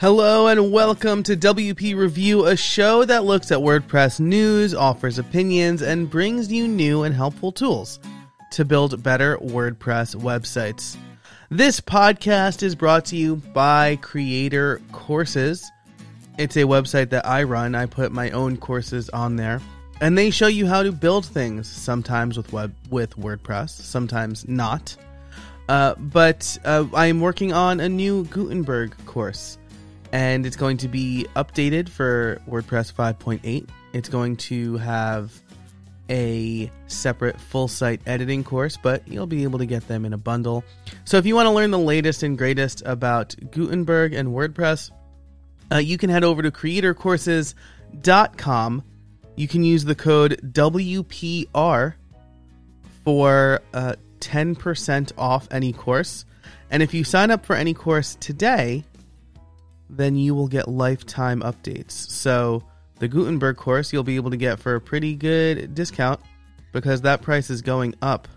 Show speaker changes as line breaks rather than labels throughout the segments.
Hello and welcome to WP Review, a show that looks at WordPress news, offers opinions, and brings you new and helpful tools to build better WordPress websites. This podcast is brought to you by Creator Courses. It's a website that I run. I put my own courses on there, and they show you how to build things, sometimes with web with WordPress, sometimes not. Uh, but uh, I am working on a new Gutenberg course and it's going to be updated for WordPress 5.8. It's going to have a separate full site editing course, but you'll be able to get them in a bundle. So if you want to learn the latest and greatest about Gutenberg and WordPress, uh, you can head over to creatorcourses.com. You can use the code WPR for uh, 10% off any course. And if you sign up for any course today, then you will get lifetime updates. So the Gutenberg course you'll be able to get for a pretty good discount because that price is going up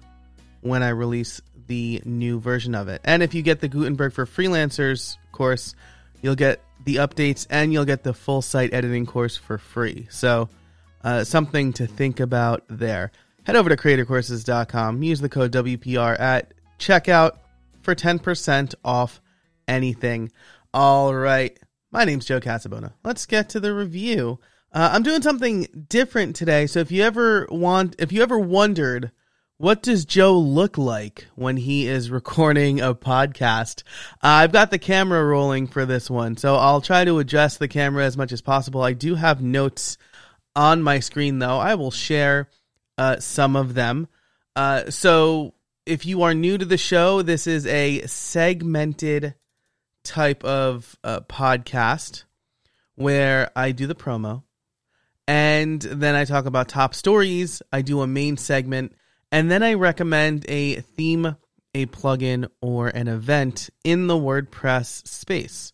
when I release the new version of it. And if you get the Gutenberg for freelancers course, you'll get the updates and you'll get the full site editing course for free. So uh, something to think about there. Head over to creatorcourses.com, use the code WPR at checkout for 10% off anything. All right. My name's Joe Casabona. Let's get to the review. Uh, I'm doing something different today. So if you ever want, if you ever wondered, what does Joe look like when he is recording a podcast? Uh, I've got the camera rolling for this one, so I'll try to adjust the camera as much as possible. I do have notes on my screen, though. I will share uh, some of them. Uh, so if you are new to the show, this is a segmented type of uh, podcast where I do the promo and then I talk about top stories. I do a main segment and then I recommend a theme, a plugin, or an event in the WordPress space.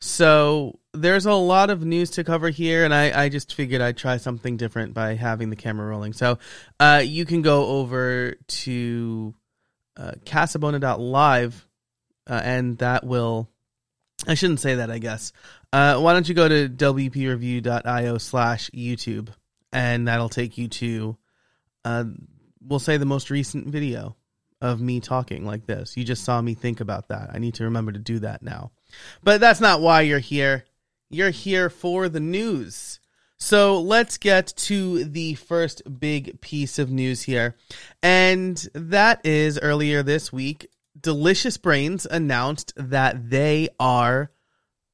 So there's a lot of news to cover here, and I, I just figured I'd try something different by having the camera rolling. So uh, you can go over to uh, casabona.live, uh, and that will I shouldn't say that, I guess. Uh, why don't you go to wpreview.io slash YouTube, and that'll take you to, uh, we'll say, the most recent video of me talking like this. You just saw me think about that. I need to remember to do that now. But that's not why you're here. You're here for the news. So let's get to the first big piece of news here. And that is earlier this week, Delicious Brains announced that they are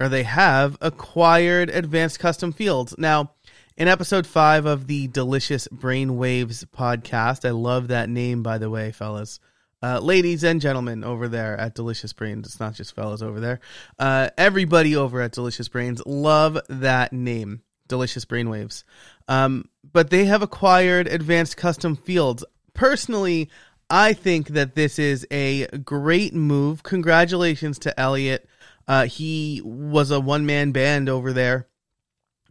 or they have acquired advanced custom fields. Now, in episode five of the Delicious Brainwaves podcast, I love that name, by the way, fellas. Uh, ladies and gentlemen over there at Delicious Brains, it's not just fellas over there. Uh, everybody over at Delicious Brains love that name, Delicious Brainwaves. Um, but they have acquired advanced custom fields. Personally, I think that this is a great move. Congratulations to Elliot. Uh, he was a one man band over there,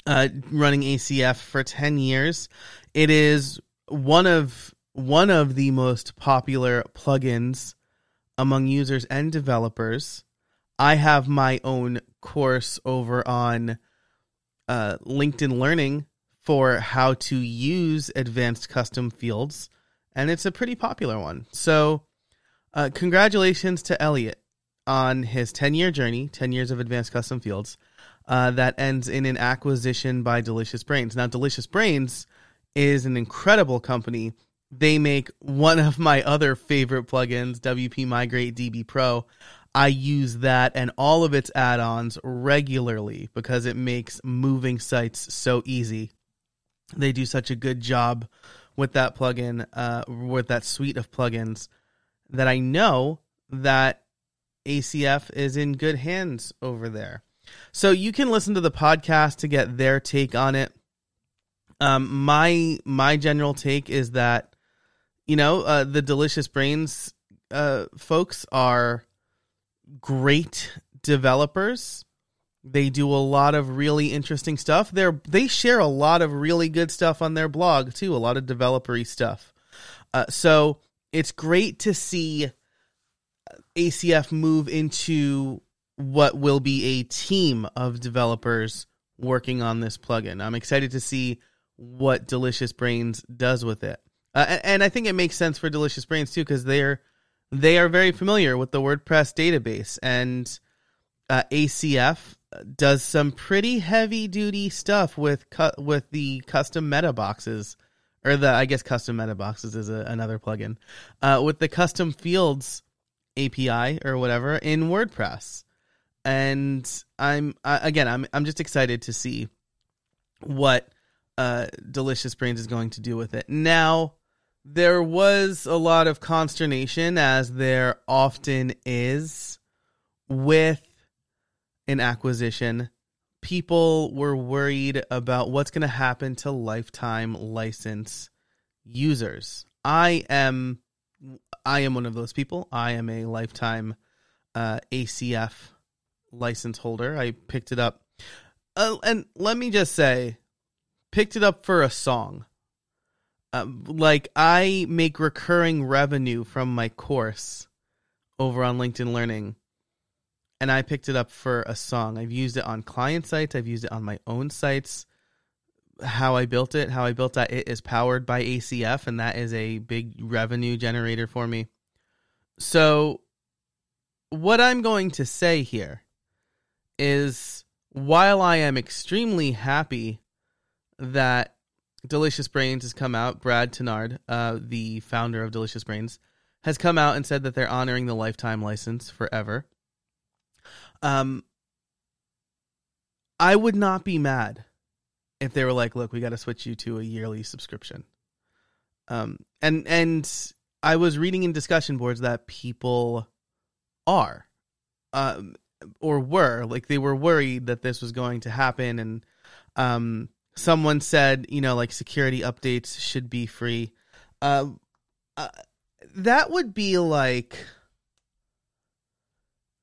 uh, running ACF for ten years. It is one of one of the most popular plugins among users and developers. I have my own course over on uh, LinkedIn Learning for how to use advanced custom fields and it's a pretty popular one. So, uh, congratulations to Elliot on his 10 year journey, 10 years of advanced custom fields, uh, that ends in an acquisition by Delicious Brains. Now, Delicious Brains is an incredible company. They make one of my other favorite plugins, WP Migrate DB Pro. I use that and all of its add ons regularly because it makes moving sites so easy. They do such a good job with that plugin, uh, with that suite of plugins, that I know that ACF is in good hands over there. So you can listen to the podcast to get their take on it. Um, my my general take is that you know uh, the delicious brains uh, folks are great developers they do a lot of really interesting stuff. They they share a lot of really good stuff on their blog too, a lot of developery stuff. Uh, so it's great to see ACF move into what will be a team of developers working on this plugin. I'm excited to see what Delicious Brains does with it. Uh, and, and I think it makes sense for Delicious Brains too because they're they are very familiar with the WordPress database and uh, ACF does some pretty heavy duty stuff with cu- with the custom meta boxes or the I guess custom meta boxes is a, another plugin uh, with the custom fields API or whatever in WordPress. And I'm I, again I'm I'm just excited to see what uh, Delicious Brains is going to do with it. Now, there was a lot of consternation, as there often is, with an acquisition. People were worried about what's going to happen to lifetime license users. I am, I am one of those people. I am a lifetime uh, ACF license holder. I picked it up, uh, and let me just say, picked it up for a song. Um, like I make recurring revenue from my course over on LinkedIn Learning, and I picked it up for a song. I've used it on client sites. I've used it on my own sites. How I built it, how I built that, it is powered by ACF, and that is a big revenue generator for me. So, what I'm going to say here is while I am extremely happy that Delicious Brains has come out. Brad Touesnard, uh, the founder of Delicious Brains, has come out and said that they're honoring the lifetime license forever. Um, I would not be mad if they were like, "Look, we got to switch you to a yearly subscription." Um, and and I was reading in discussion boards that people are, um, or were like they were worried that this was going to happen, and um, someone said, you know, like security updates should be free. Uh, uh, that would be like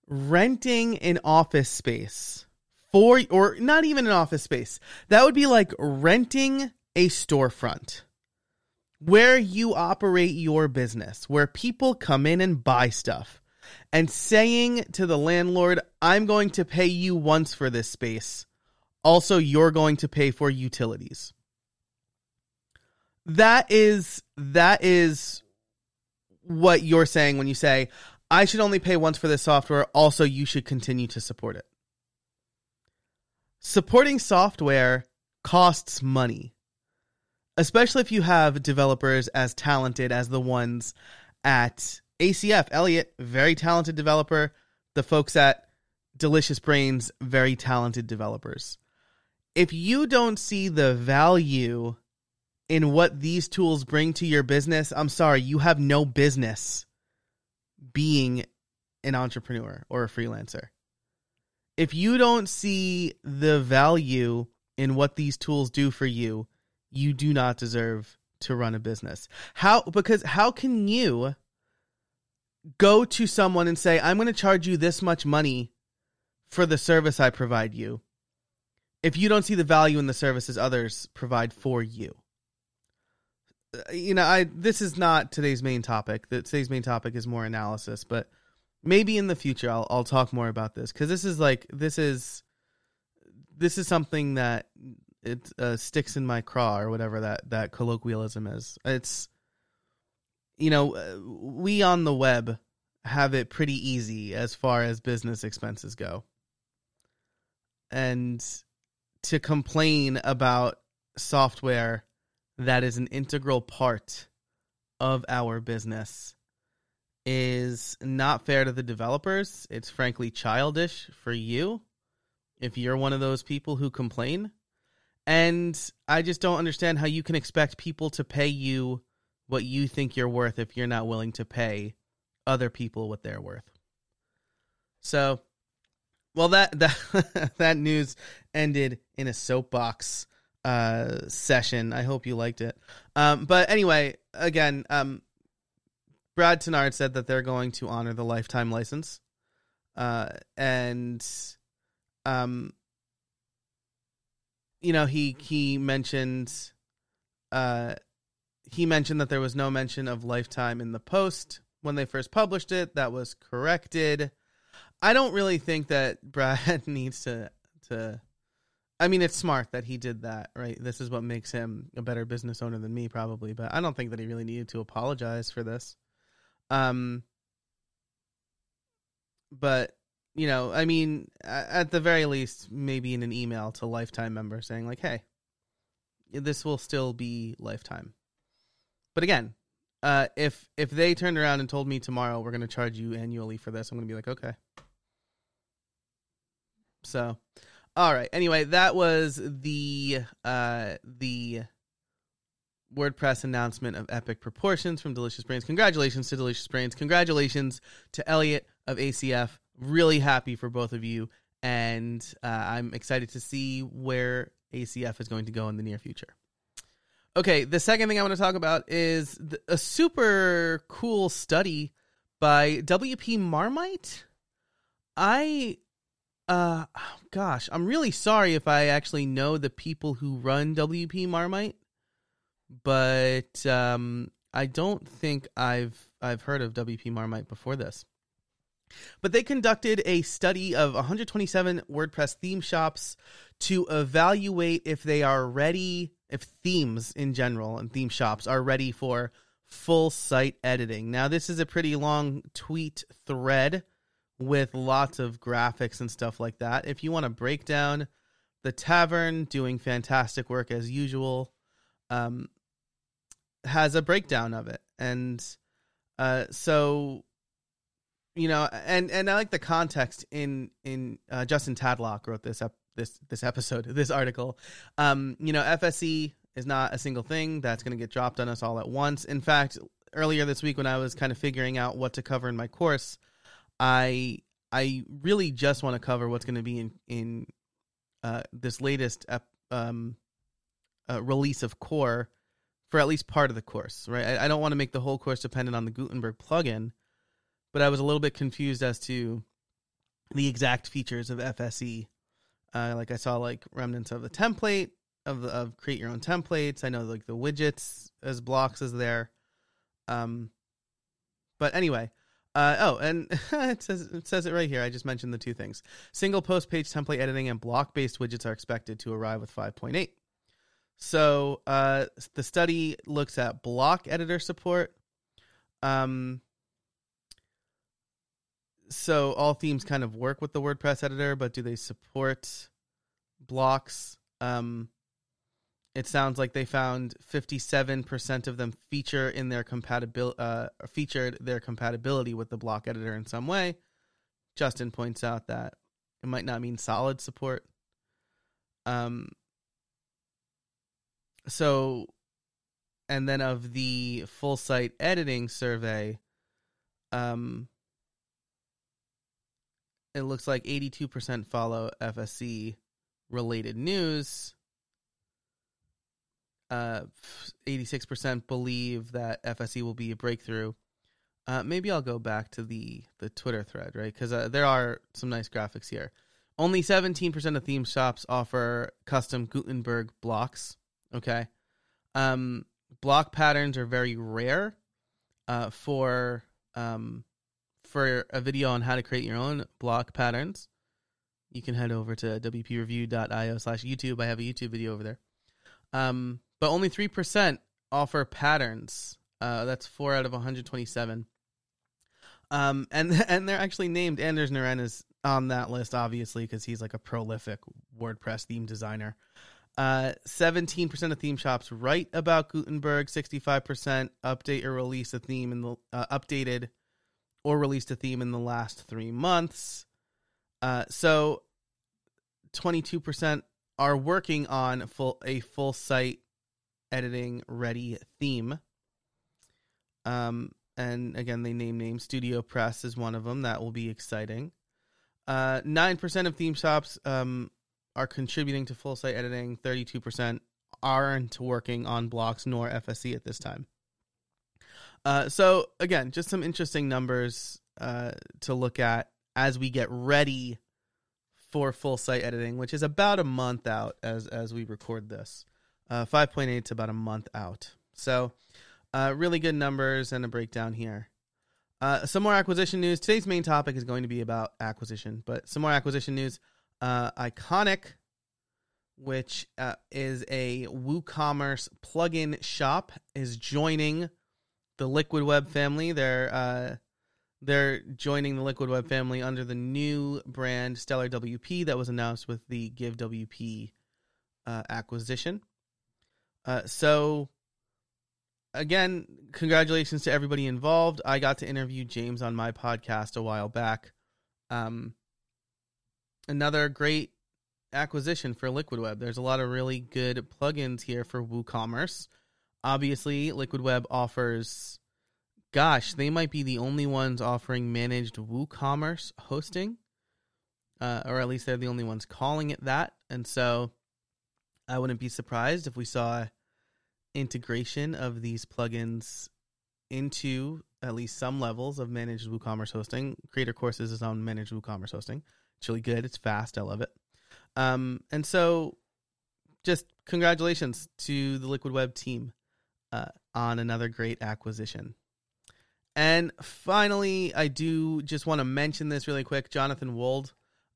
renting an office space for, or not even an office space. That would be like renting a storefront where you operate your business, where people come in and buy stuff, and saying to the landlord, I'm going to pay you once for this space also, you're going to pay for utilities. That is that is what you're saying when you say I should only pay once for this software, also you should continue to support it. Supporting software costs money. Especially if you have developers as talented as the ones at ACF. Elliot, very talented developer. The folks at Delicious Brains, very talented developers if you don't see the value in what these tools bring to your business, I'm sorry, you have no business being an entrepreneur or a freelancer. If you don't see the value in what these tools do for you, you do not deserve to run a business. How because how can you go to someone and say, "I'm going to charge you this much money for the service I provide you?" if you don't see the value in the services others provide for you. You know, I this is not today's main topic. The, today's main topic is more analysis, but maybe in the future I'll I'll talk more about this because this is like this is this is something that it uh, sticks in my craw or whatever that that colloquialism is. It's you know uh, we on the web have it pretty easy as far as business expenses go, and to complain about software that is an integral part of our business is not fair to the developers. It's frankly childish for you if you're one of those people who complain. And I just don't understand how you can expect people to pay you what you think you're worth if you're not willing to pay other people what they're worth. So well, that that that news ended in a soapbox uh, session. I hope you liked it. Um, but anyway, again, um, Brad Touesnard said that they're going to honor the lifetime license, uh, and um, you know, he he mentioned uh, he mentioned that there was no mention of lifetime in the post when they first published it. That was corrected. I don't really think that Brad needs to to. I mean, it's smart that he did that, right? This is what makes him a better business owner than me, probably. But I don't think that he really needed to apologize for this. Um, but you know, I mean, at the very least, maybe in an email to lifetime member saying like, "Hey, this will still be lifetime." But again, uh, if if they turned around and told me tomorrow we're going to charge you annually for this, I'm going to be like, okay. So, all right. Anyway, that was the uh, the WordPress announcement of epic proportions from Delicious Brains. Congratulations to Delicious Brains. Congratulations to Elliot of ACF. Really happy for both of you, and uh, I'm excited to see where ACF is going to go in the near future. Okay, the second thing I want to talk about is a super cool study by WP Marmite. I uh gosh, I'm really sorry if I actually know the people who run WP Marmite, but um I don't think I've I've heard of WP Marmite before this. But they conducted a study of 127 WordPress theme shops to evaluate if they are ready, if themes in general and theme shops are ready for full site editing. Now, this is a pretty long tweet thread with lots of graphics and stuff like that. If you want to break down the tavern, doing fantastic work as usual, um, has a breakdown of it. And uh, so you know, and and I like the context in in uh, Justin Tadlock wrote this up this this episode this article. Um, you know, FSE is not a single thing that's going to get dropped on us all at once. In fact, earlier this week when I was kind of figuring out what to cover in my course, I I really just want to cover what's going to be in in uh, this latest ep, um, uh, release of Core for at least part of the course. Right, I, I don't want to make the whole course dependent on the Gutenberg plugin but I was a little bit confused as to the exact features of FSE. Uh, like I saw like remnants of the template of the, of create your own templates. I know like the widgets as blocks is there. Um, but anyway, uh, oh, and it says it says it right here. I just mentioned the two things: single post page template editing and block based widgets are expected to arrive with 5.8. So uh, the study looks at block editor support. Um, so all themes kind of work with the WordPress editor, but do they support blocks? Um, it sounds like they found 57% of them feature in their compatibility uh, featured their compatibility with the block editor in some way. Justin points out that it might not mean solid support. Um, so, and then of the full site editing survey, um, it looks like 82% follow FSE related news. Uh, 86% believe that FSE will be a breakthrough. Uh, maybe I'll go back to the the Twitter thread, right? Because uh, there are some nice graphics here. Only 17% of theme shops offer custom Gutenberg blocks. Okay, um, block patterns are very rare uh, for um, for a video on how to create your own block patterns, you can head over to wpreview.io slash YouTube. I have a YouTube video over there. Um, but only 3% offer patterns. Uh, that's 4 out of 127. Um, and and they're actually named Anders Norén is on that list, obviously, because he's like a prolific WordPress theme designer. Uh, 17% of theme shops write about Gutenberg, 65% update or release a theme in the uh, updated or released a theme in the last three months. Uh, so 22% are working on full a full site editing ready theme. Um, and again, they name names. Studio Press is one of them. That will be exciting. Uh, 9% of theme shops um, are contributing to full site editing. 32% aren't working on blocks nor FSE at this time. Uh, so again, just some interesting numbers uh, to look at as we get ready for full site editing, which is about a month out as as we record this. Uh, 5.8 to about a month out. So uh, really good numbers and a breakdown here. Uh, some more acquisition news. Today's main topic is going to be about acquisition, but some more acquisition news. Uh, Iconic, which uh, is a WooCommerce plugin shop, is joining the Liquid Web family. They're uh, they're joining the Liquid Web family under the new brand Stellar WP that was announced with the Give WP uh, acquisition. Uh, so again, congratulations to everybody involved. I got to interview James on my podcast a while back. Um, another great acquisition for Liquid Web. There's a lot of really good plugins here for WooCommerce. Obviously, Liquid Web offers, gosh, they might be the only ones offering managed WooCommerce hosting, uh, or at least they're the only ones calling it that. And so I wouldn't be surprised if we saw integration of these plugins into at least some levels of managed WooCommerce hosting. Creator Courses is on managed WooCommerce hosting. It's really good. It's fast. I love it. Um, and so, just congratulations to the Liquid Web team uh, on another great acquisition. And finally, I do just want to mention this really quick. Jonathan Wold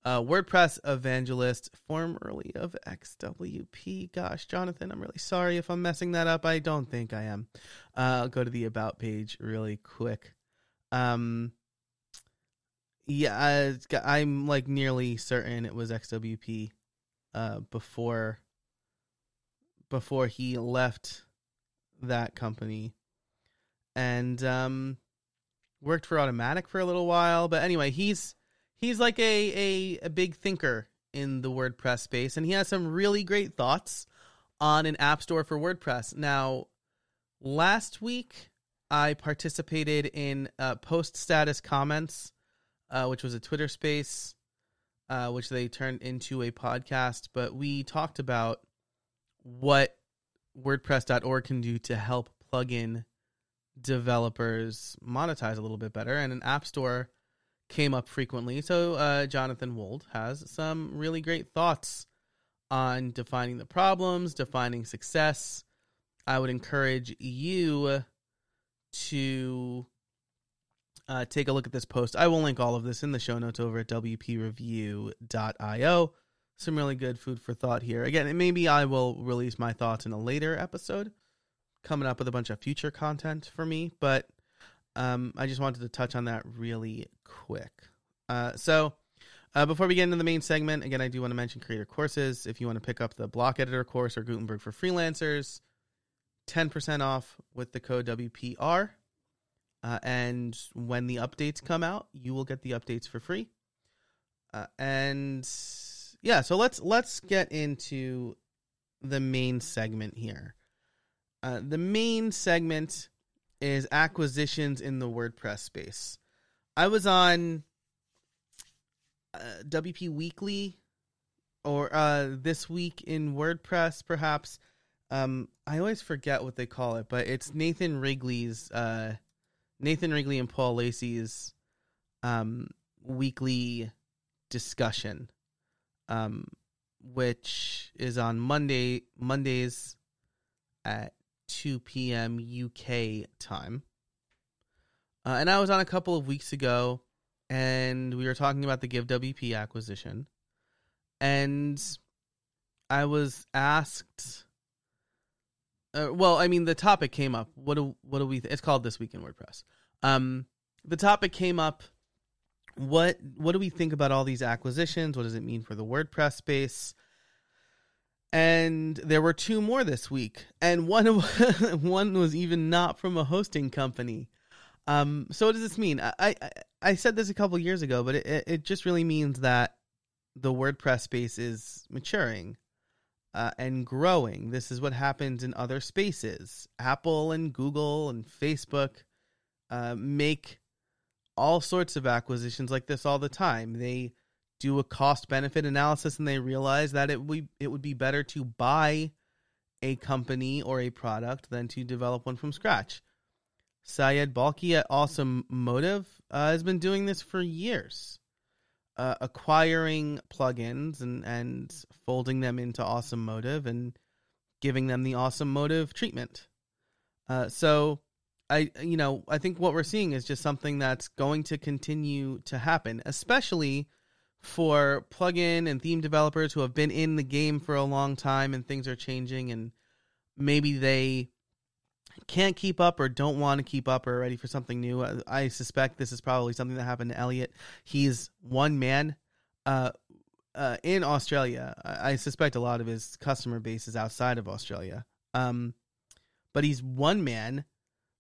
uh, WordPress evangelist, formerly of XWP. Gosh, Jonathan, I'm really sorry if I'm messing that up. I don't think I am. Uh, I'll go to the about page really quick. Um, yeah, I, am like nearly certain it was XWP uh, before before he left that company, and um, worked for Automattic for a little while. But anyway, he's he's like a, a, a big thinker in the WordPress space, and he has some really great thoughts on an app store for WordPress. Now, last week I participated in uh, post status comments, uh, which was a Twitter space, uh, which they turned into a podcast. But we talked about what WordPress.org can do to help plugin developers monetize a little bit better, and an app store came up frequently. So uh, Jonathan Wold has some really great thoughts on defining the problems, defining success. I would encourage you to uh, take a look at this post. I will link all of this in the show notes over at wpreview.io. Some really good food for thought here. Again, maybe I will release my thoughts in a later episode, coming up with a bunch of future content for me, but um, I just wanted to touch on that really quick. Uh, so, uh, before we get into the main segment, again, I do want to mention creator courses. If you want to pick up the block editor course or Gutenberg for freelancers, 10% off with the code WPR. Uh, and when the updates come out, you will get the updates for free. Uh, and yeah, so let's let's get into the main segment here. Uh, the main segment is acquisitions in the WordPress space. I was on uh, WP Weekly or uh, this week in WordPress, perhaps. Um, I always forget what they call it, but it's Nathan Wrigley's uh, Nathan Wrigley and Paul Lacey's um, weekly discussion, um, which is on Monday Mondays at 2 p.m. UK time. Uh, and I was on a couple of weeks ago, and we were talking about the Give WP acquisition. And I was asked. Uh, well, I mean, the topic came up. What do what do we? Th- it's called this week in WordPress. Um, the topic came up. What what do we think about all these acquisitions? What does it mean for the WordPress space? And there were two more this week, and one one was even not from a hosting company. Um, so what does this mean? I, I, I said this a couple years ago, but it it just really means that the WordPress space is maturing uh, and growing. This is what happens in other spaces. Apple and Google and Facebook uh, make all sorts of acquisitions like this all the time. They do a cost benefit analysis and they realize that it would it would be better to buy a company or a product than to develop one from scratch. Syed Balkhi at Awesome Motive uh, has been doing this for years, uh, acquiring plugins and and folding them into Awesome Motive and giving them the Awesome Motive treatment. Uh, so I you know I think what we're seeing is just something that's going to continue to happen, especially for plugin and theme developers who have been in the game for a long time and things are changing and maybe they can't keep up or don't want to keep up or are ready for something new. I suspect this is probably something that happened to Elliot. He's one man uh, uh, in Australia. I suspect a lot of his customer base is outside of Australia. Um, but he's one man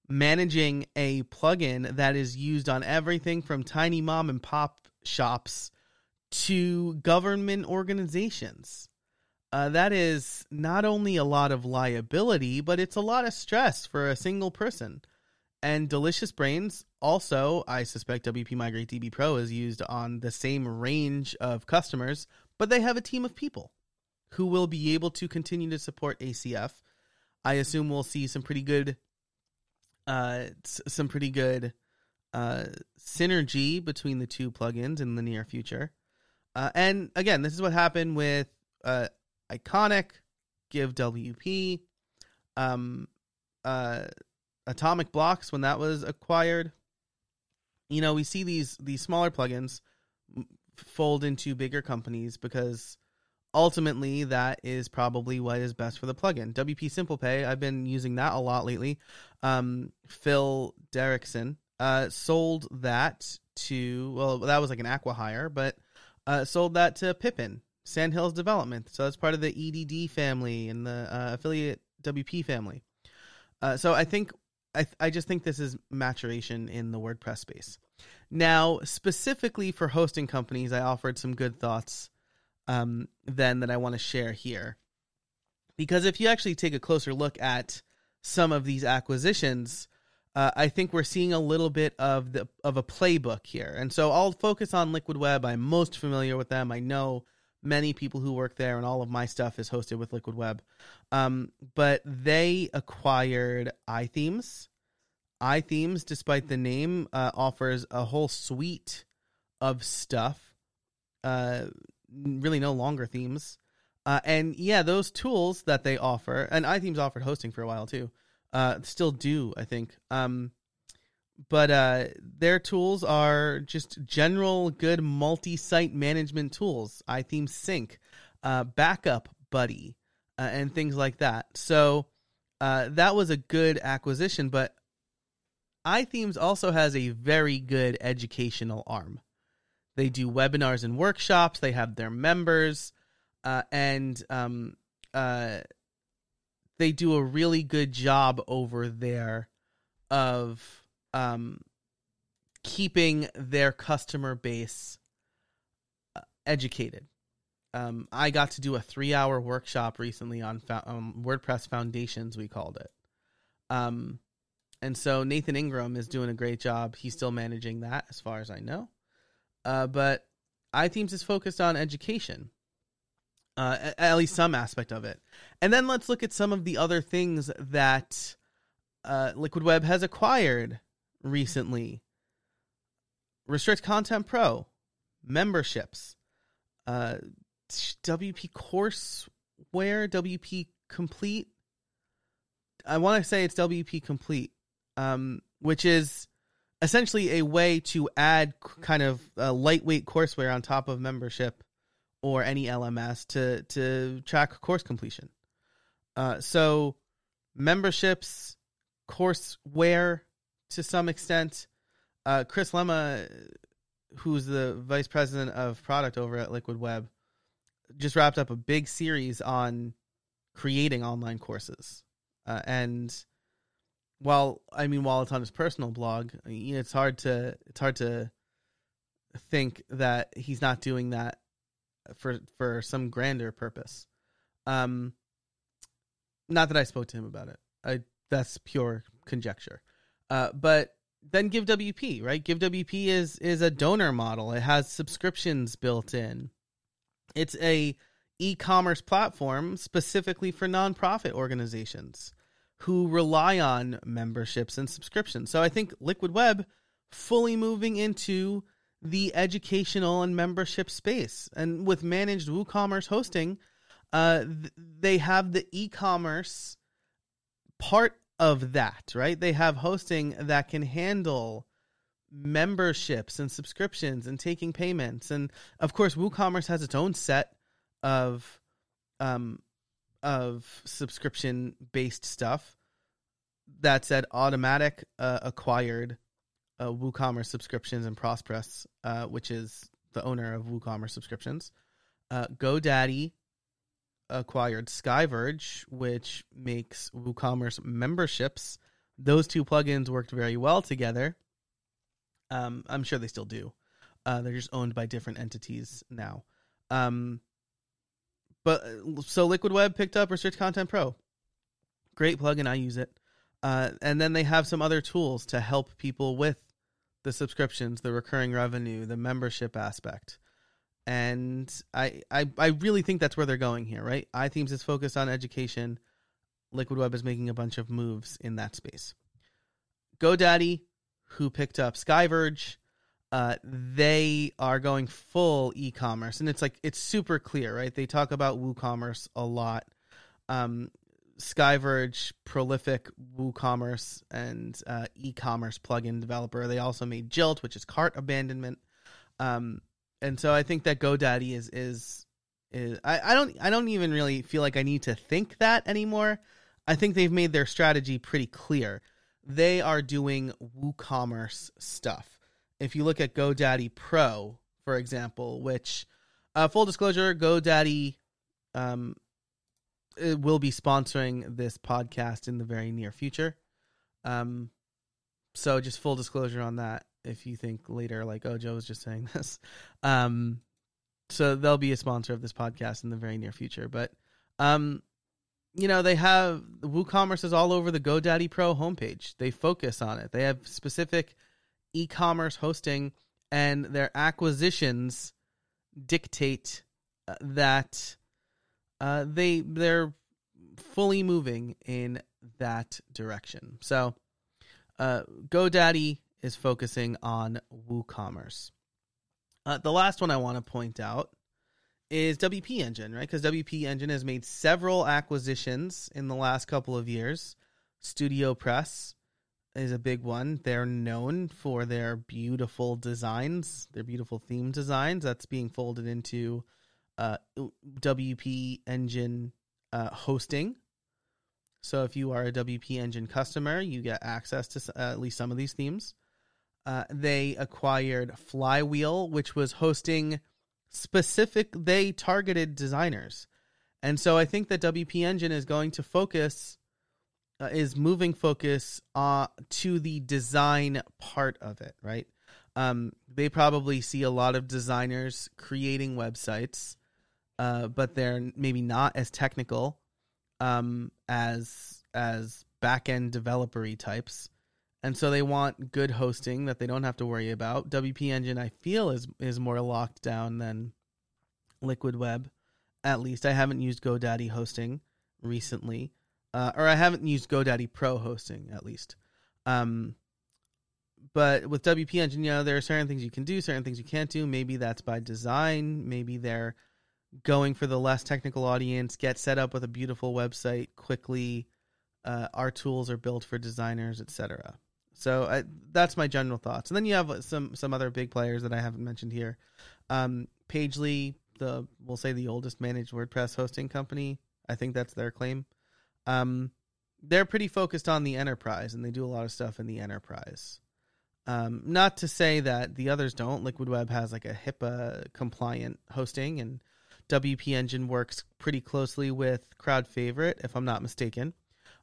managing a plugin that is used on everything from tiny mom and pop shops to government organizations. Uh, that is not only a lot of liability, but it's a lot of stress for a single person. And Delicious Brains also, I suspect WP Migrate DB Pro is used on the same range of customers, but they have a team of people who will be able to continue to support ACF. I assume we'll see some pretty good, uh, some pretty good uh, synergy between the two plugins in the near future. Uh, and again, this is what happened with uh, Iconic, Give WP, um, uh, Atomic Blocks when that was acquired. You know, we see these these smaller plugins fold into bigger companies because ultimately that is probably what is best for the plugin. WP Simple Pay, I've been using that a lot lately. Um, Phil Derksen uh, sold that to well, that was like an acqui-hire, but uh, sold that to Pippin Sandhills Development. So that's part of the EDD family and the uh, affiliate WP family. Uh, so I think I I just think this is maturation in the WordPress space. Now, specifically for hosting companies, I offered some good thoughts um, then that I want to share here. Because if you actually take a closer look at some of these acquisitions, uh, I think we're seeing a little bit of the of a playbook here. And so I'll focus on Liquid Web. I'm most familiar with them. I know many people who work there, and all of my stuff is hosted with Liquid Web. Um, but they acquired iThemes. iThemes, despite the name, uh, offers a whole suite of stuff. Uh, really, no longer themes. Uh, and yeah, those tools that they offer, and iThemes offered hosting for a while too. Uh, still do, I think. Um, but uh, their tools are just general good multi-site management tools. iThemes Sync, uh, Backup Buddy, uh, and things like that. So uh, that was a good acquisition. But iThemes also has a very good educational arm. They do webinars and workshops. They have their members, uh, and um, uh, they do a really good job over there of um, keeping their customer base uh, educated. Um, I got to do a three-hour workshop recently on um, WordPress foundations. We called it. Um, and so Nathan Ingram is doing a great job. He's still managing that, as far as I know. Uh, but iThemes is focused on education, uh, at least some aspect of it. And then let's look at some of the other things that uh, Liquid Web has acquired recently. Restrict Content Pro, memberships, uh, WP Courseware, WP Complete. I want to say it's WP Complete, um, which is essentially a way to add kind of a lightweight courseware on top of membership or any LMS to to track course completion. Uh, so memberships, courseware, to some extent. Uh, Chris Lema, who's the vice president of product over at Liquid Web, just wrapped up a big series on creating online courses. Uh, and while I mean, while it's on his personal blog, you know, it's hard to it's hard to think that he's not doing that for for some grander purpose. Um, not that I spoke to him about it. I that's pure conjecture. Uh, but then Give WP, right? Give WP is is a donor model. It has subscriptions built in. It's a e-commerce platform specifically for nonprofit organizations who rely on memberships and subscriptions. So I think Liquid Web fully moving into the educational and membership space. And with managed WooCommerce hosting, uh, th- they have the e-commerce part of that, right? They have hosting that can handle memberships and subscriptions and taking payments. And of course, WooCommerce has its own set of um of subscription based stuff. That said, Automattic uh, acquired uh, WooCommerce subscriptions and Prospress, uh, which is the owner of WooCommerce subscriptions. Uh, GoDaddy acquired Skyverge, which makes WooCommerce memberships. Those two plugins worked very well together. Um, I'm sure they still do. Uh, they're just owned by different entities now. Um, but so Liquid Web picked up Restrict Content Pro. Great plugin. I use it. Uh, and then they have some other tools to help people with the subscriptions, the recurring revenue, the membership aspect. And I, I, I really think that's where they're going here, right? iThemes is focused on education. Liquid Web is making a bunch of moves in that space. GoDaddy, who picked up Skyverge, uh, they are going full e-commerce, and it's like it's super clear, right? They talk about WooCommerce a lot. Um, Skyverge, prolific WooCommerce and uh, e-commerce plugin developer. They also made Jilt, which is cart abandonment. Um, and so I think that GoDaddy is is is I, I don't I don't even really feel like I need to think that anymore. I think they've made their strategy pretty clear. They are doing WooCommerce stuff. If you look at GoDaddy Pro, for example, which uh, full disclosure, GoDaddy um, will be sponsoring this podcast in the very near future. Um, so just full disclosure on that. If you think later, like, oh, Joe was just saying this, um, so they'll be a sponsor of this podcast in the very near future. But, um, you know, they have WooCommerce is all over the GoDaddy Pro homepage. They focus on it. They have specific e-commerce hosting, and their acquisitions dictate uh, that uh, they they're fully moving in that direction. So, uh, GoDaddy is focusing on WooCommerce. Uh, the last one I want to point out is WP Engine, right? Because WP Engine has made several acquisitions in the last couple of years. Studio Press is a big one. They're known for their beautiful designs, their beautiful theme designs. That's being folded into uh, WP Engine uh, hosting. So if you are a WP Engine customer, you get access to uh, at least some of these themes. Uh, they acquired Flywheel, which was hosting specific, they targeted designers. And so I think that WP Engine is going to focus, uh, is moving focus uh, to the design part of it, right? Um, they probably see a lot of designers creating websites uh, but they're maybe not as technical um, as as back end developery types, and so they want good hosting that they don't have to worry about. WP Engine, I feel, is is more locked down than Liquid Web. At least I haven't used GoDaddy hosting recently, uh, or I haven't used GoDaddy Pro hosting at least. Um, but with WP Engine, you know, there are certain things you can do, certain things you can't do. Maybe that's by design. Maybe they're going for the less technical audience, get set up with a beautiful website quickly. Uh, our tools are built for designers, etc. So I, that's my general thoughts. And then you have some some other big players that I haven't mentioned here. Um, Pagely, the we'll say the oldest managed WordPress hosting company. I think that's their claim. Um, they're pretty focused on the enterprise, and they do a lot of stuff in the enterprise. Um, not to say that the others don't. Liquid Web has like a HIPAA compliant hosting, and WP Engine works pretty closely with Crowd Favorite, if I'm not mistaken.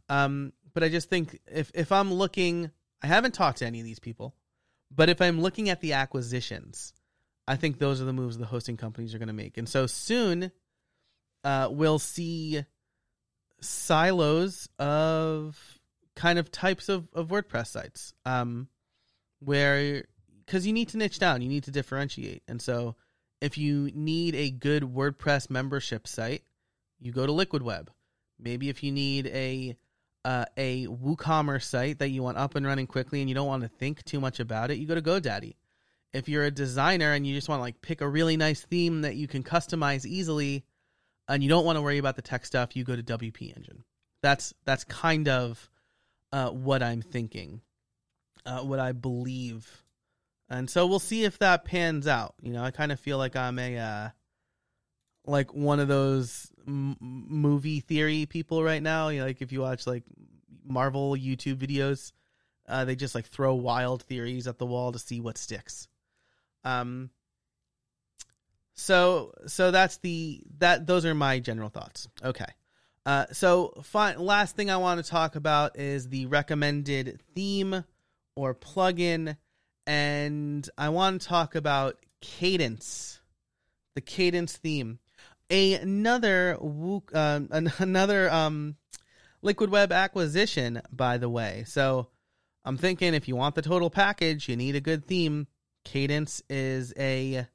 Um, but I just think if if I'm looking, I haven't talked to any of these people, but if I'm looking at the acquisitions, I think those are the moves the hosting companies are going to make. And so soon, uh, we'll see silos of kind of types of, of WordPress sites, um, where because you need to niche down, you need to differentiate, and so if you need a good WordPress membership site, you go to Liquid Web. Maybe if you need a uh, a WooCommerce site that you want up and running quickly and you don't want to think too much about it, you go to GoDaddy. If you're a designer and you just want to like pick a really nice theme that you can customize easily, and you don't want to worry about the tech stuff, you go to WP Engine. That's that's kind of uh, what I'm thinking, uh, what I believe, and so we'll see if that pans out. You know, I kind of feel like I'm a uh, like one of those m- movie theory people right now. You know, like if you watch like Marvel YouTube videos, uh, they just like throw wild theories at the wall to see what sticks. Um. So so that's the that those are my general thoughts. Okay. Uh, so fine, last thing I want to talk about is the recommended theme or plugin, and I want to talk about Kadence, the Kadence theme. Another uh, another um, Liquid Web acquisition, by the way. So I'm thinking if you want the total package, you need a good theme. Kadence is a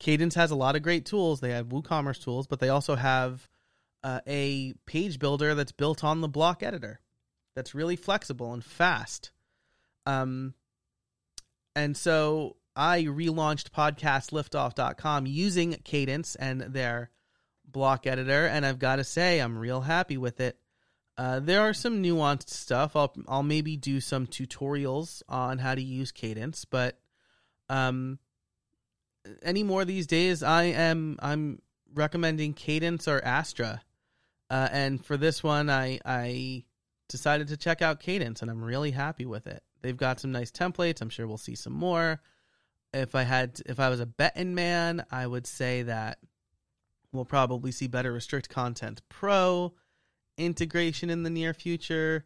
Kadence has a lot of great tools. They have WooCommerce tools, but they also have uh, a page builder that's built on the block editor that's really flexible and fast. Um, and so I relaunched podcastliftoff.com using Kadence and their block editor, and I've got to say I'm real happy with it. Uh, there are some nuanced stuff. I'll I'll maybe do some tutorials on how to use Kadence, but um, any more these days, I am I'm recommending Kadence or Astra. Uh, and for this one, I I decided to check out Kadence, and I'm really happy with it. They've got some nice templates. I'm sure we'll see some more. If I had, if I was a betting man, I would say that we'll probably see better Restrict Content Pro integration in the near future.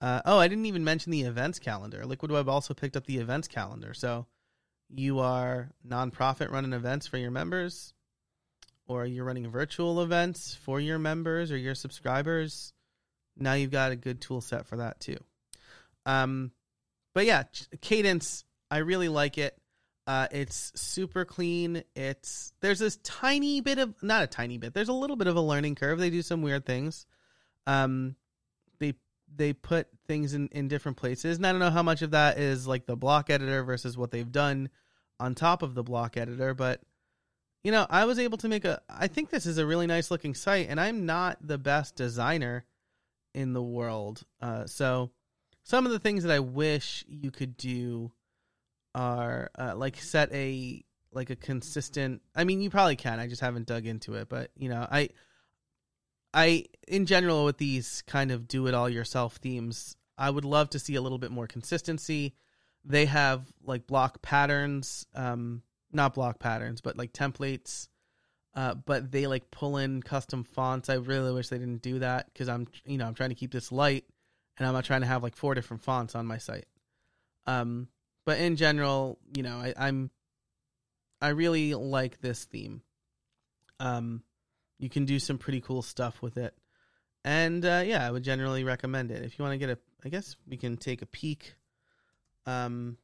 Uh, oh, I didn't even mention the events calendar. Liquid Web also picked up the events calendar. So you are nonprofit running events for your members or you're running virtual events for your members or your subscribers, now you've got a good tool set for that too. Um, but yeah, Kadence, I really like it. Uh, it's super clean. It's there's this tiny bit of not a tiny bit. There's a little bit of a learning curve. They do some weird things. Um, they they put things in in different places, and I don't know how much of that is like the block editor versus what they've done on top of the block editor, but you know, I was able to make a. I think this is a really nice looking site, and I'm not the best designer in the world. Uh, so, some of the things that I wish you could do are uh, like set a like a consistent. I mean, you probably can. I just haven't dug into it, but you know, I, I in general with these kind of do it all yourself themes, I would love to see a little bit more consistency. They have like block patterns. Um, not block patterns, but like templates. Uh, but they like pull in custom fonts. I really wish they didn't do that because I'm, you know, I'm trying to keep this light, and I'm not trying to have like four different fonts on my site. Um, but in general, you know, I, I'm, I really like this theme. Um, you can do some pretty cool stuff with it, and uh, yeah, I would generally recommend it if you want to get a. I guess we can take a peek. Um,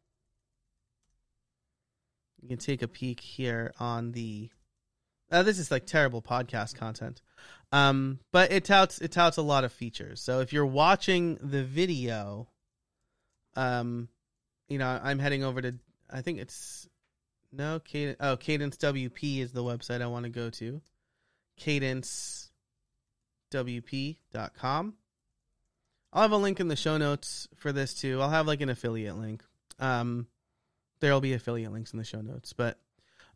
you can take a peek here on the. Uh, this is like terrible podcast content, um, but it touts it touts a lot of features. So if you're watching the video, um, you know I'm heading over to I think it's no Kadence. Oh, Kadence WP is the website I want to go to. KadenceWP.com. I'll have a link in the show notes for this too. I'll have like an affiliate link. Um, there'll be affiliate links in the show notes. But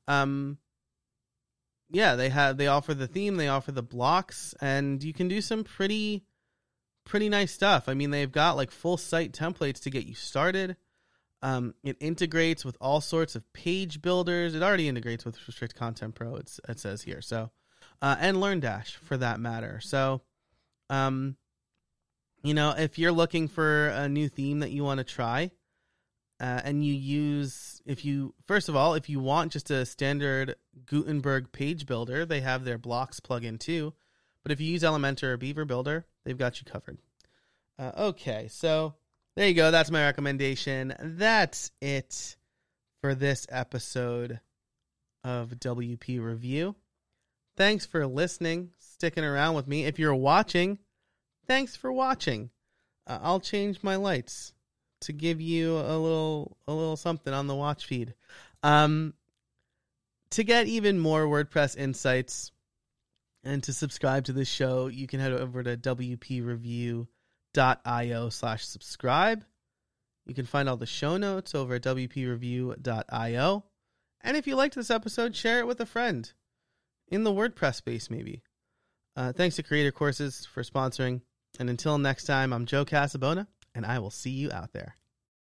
um yeah, they have they offer the theme, they offer the blocks, and you can do some pretty pretty nice stuff. I mean, they've got like full site templates to get you started. Um, it integrates with all sorts of page builders. It already integrates with Restrict Content Pro. It's, it says here so, uh, and LearnDash for that matter. So, um, you know, if you're looking for a new theme that you want to try, uh, and you use if you first of all if you want just a standard Gutenberg page builder, they have their blocks plugin too. But if you use Elementor or Beaver Builder, they've got you covered. Uh, okay, so there you go. That's my recommendation. That's it for this episode of WP Review. Thanks for listening, sticking around with me. If you're watching, thanks for watching. Uh, I'll change my lights to give you a little a little something on the watch feed. Um, to get even more WordPress insights and to subscribe to this show, you can head over to wpreview.io slash subscribe. You can find all the show notes over at wpreview.io. And if you liked this episode, share it with a friend in the WordPress space, maybe. Uh, thanks to Creator Courses for sponsoring. And until next time, I'm Joe Casabona, and I will see you out there.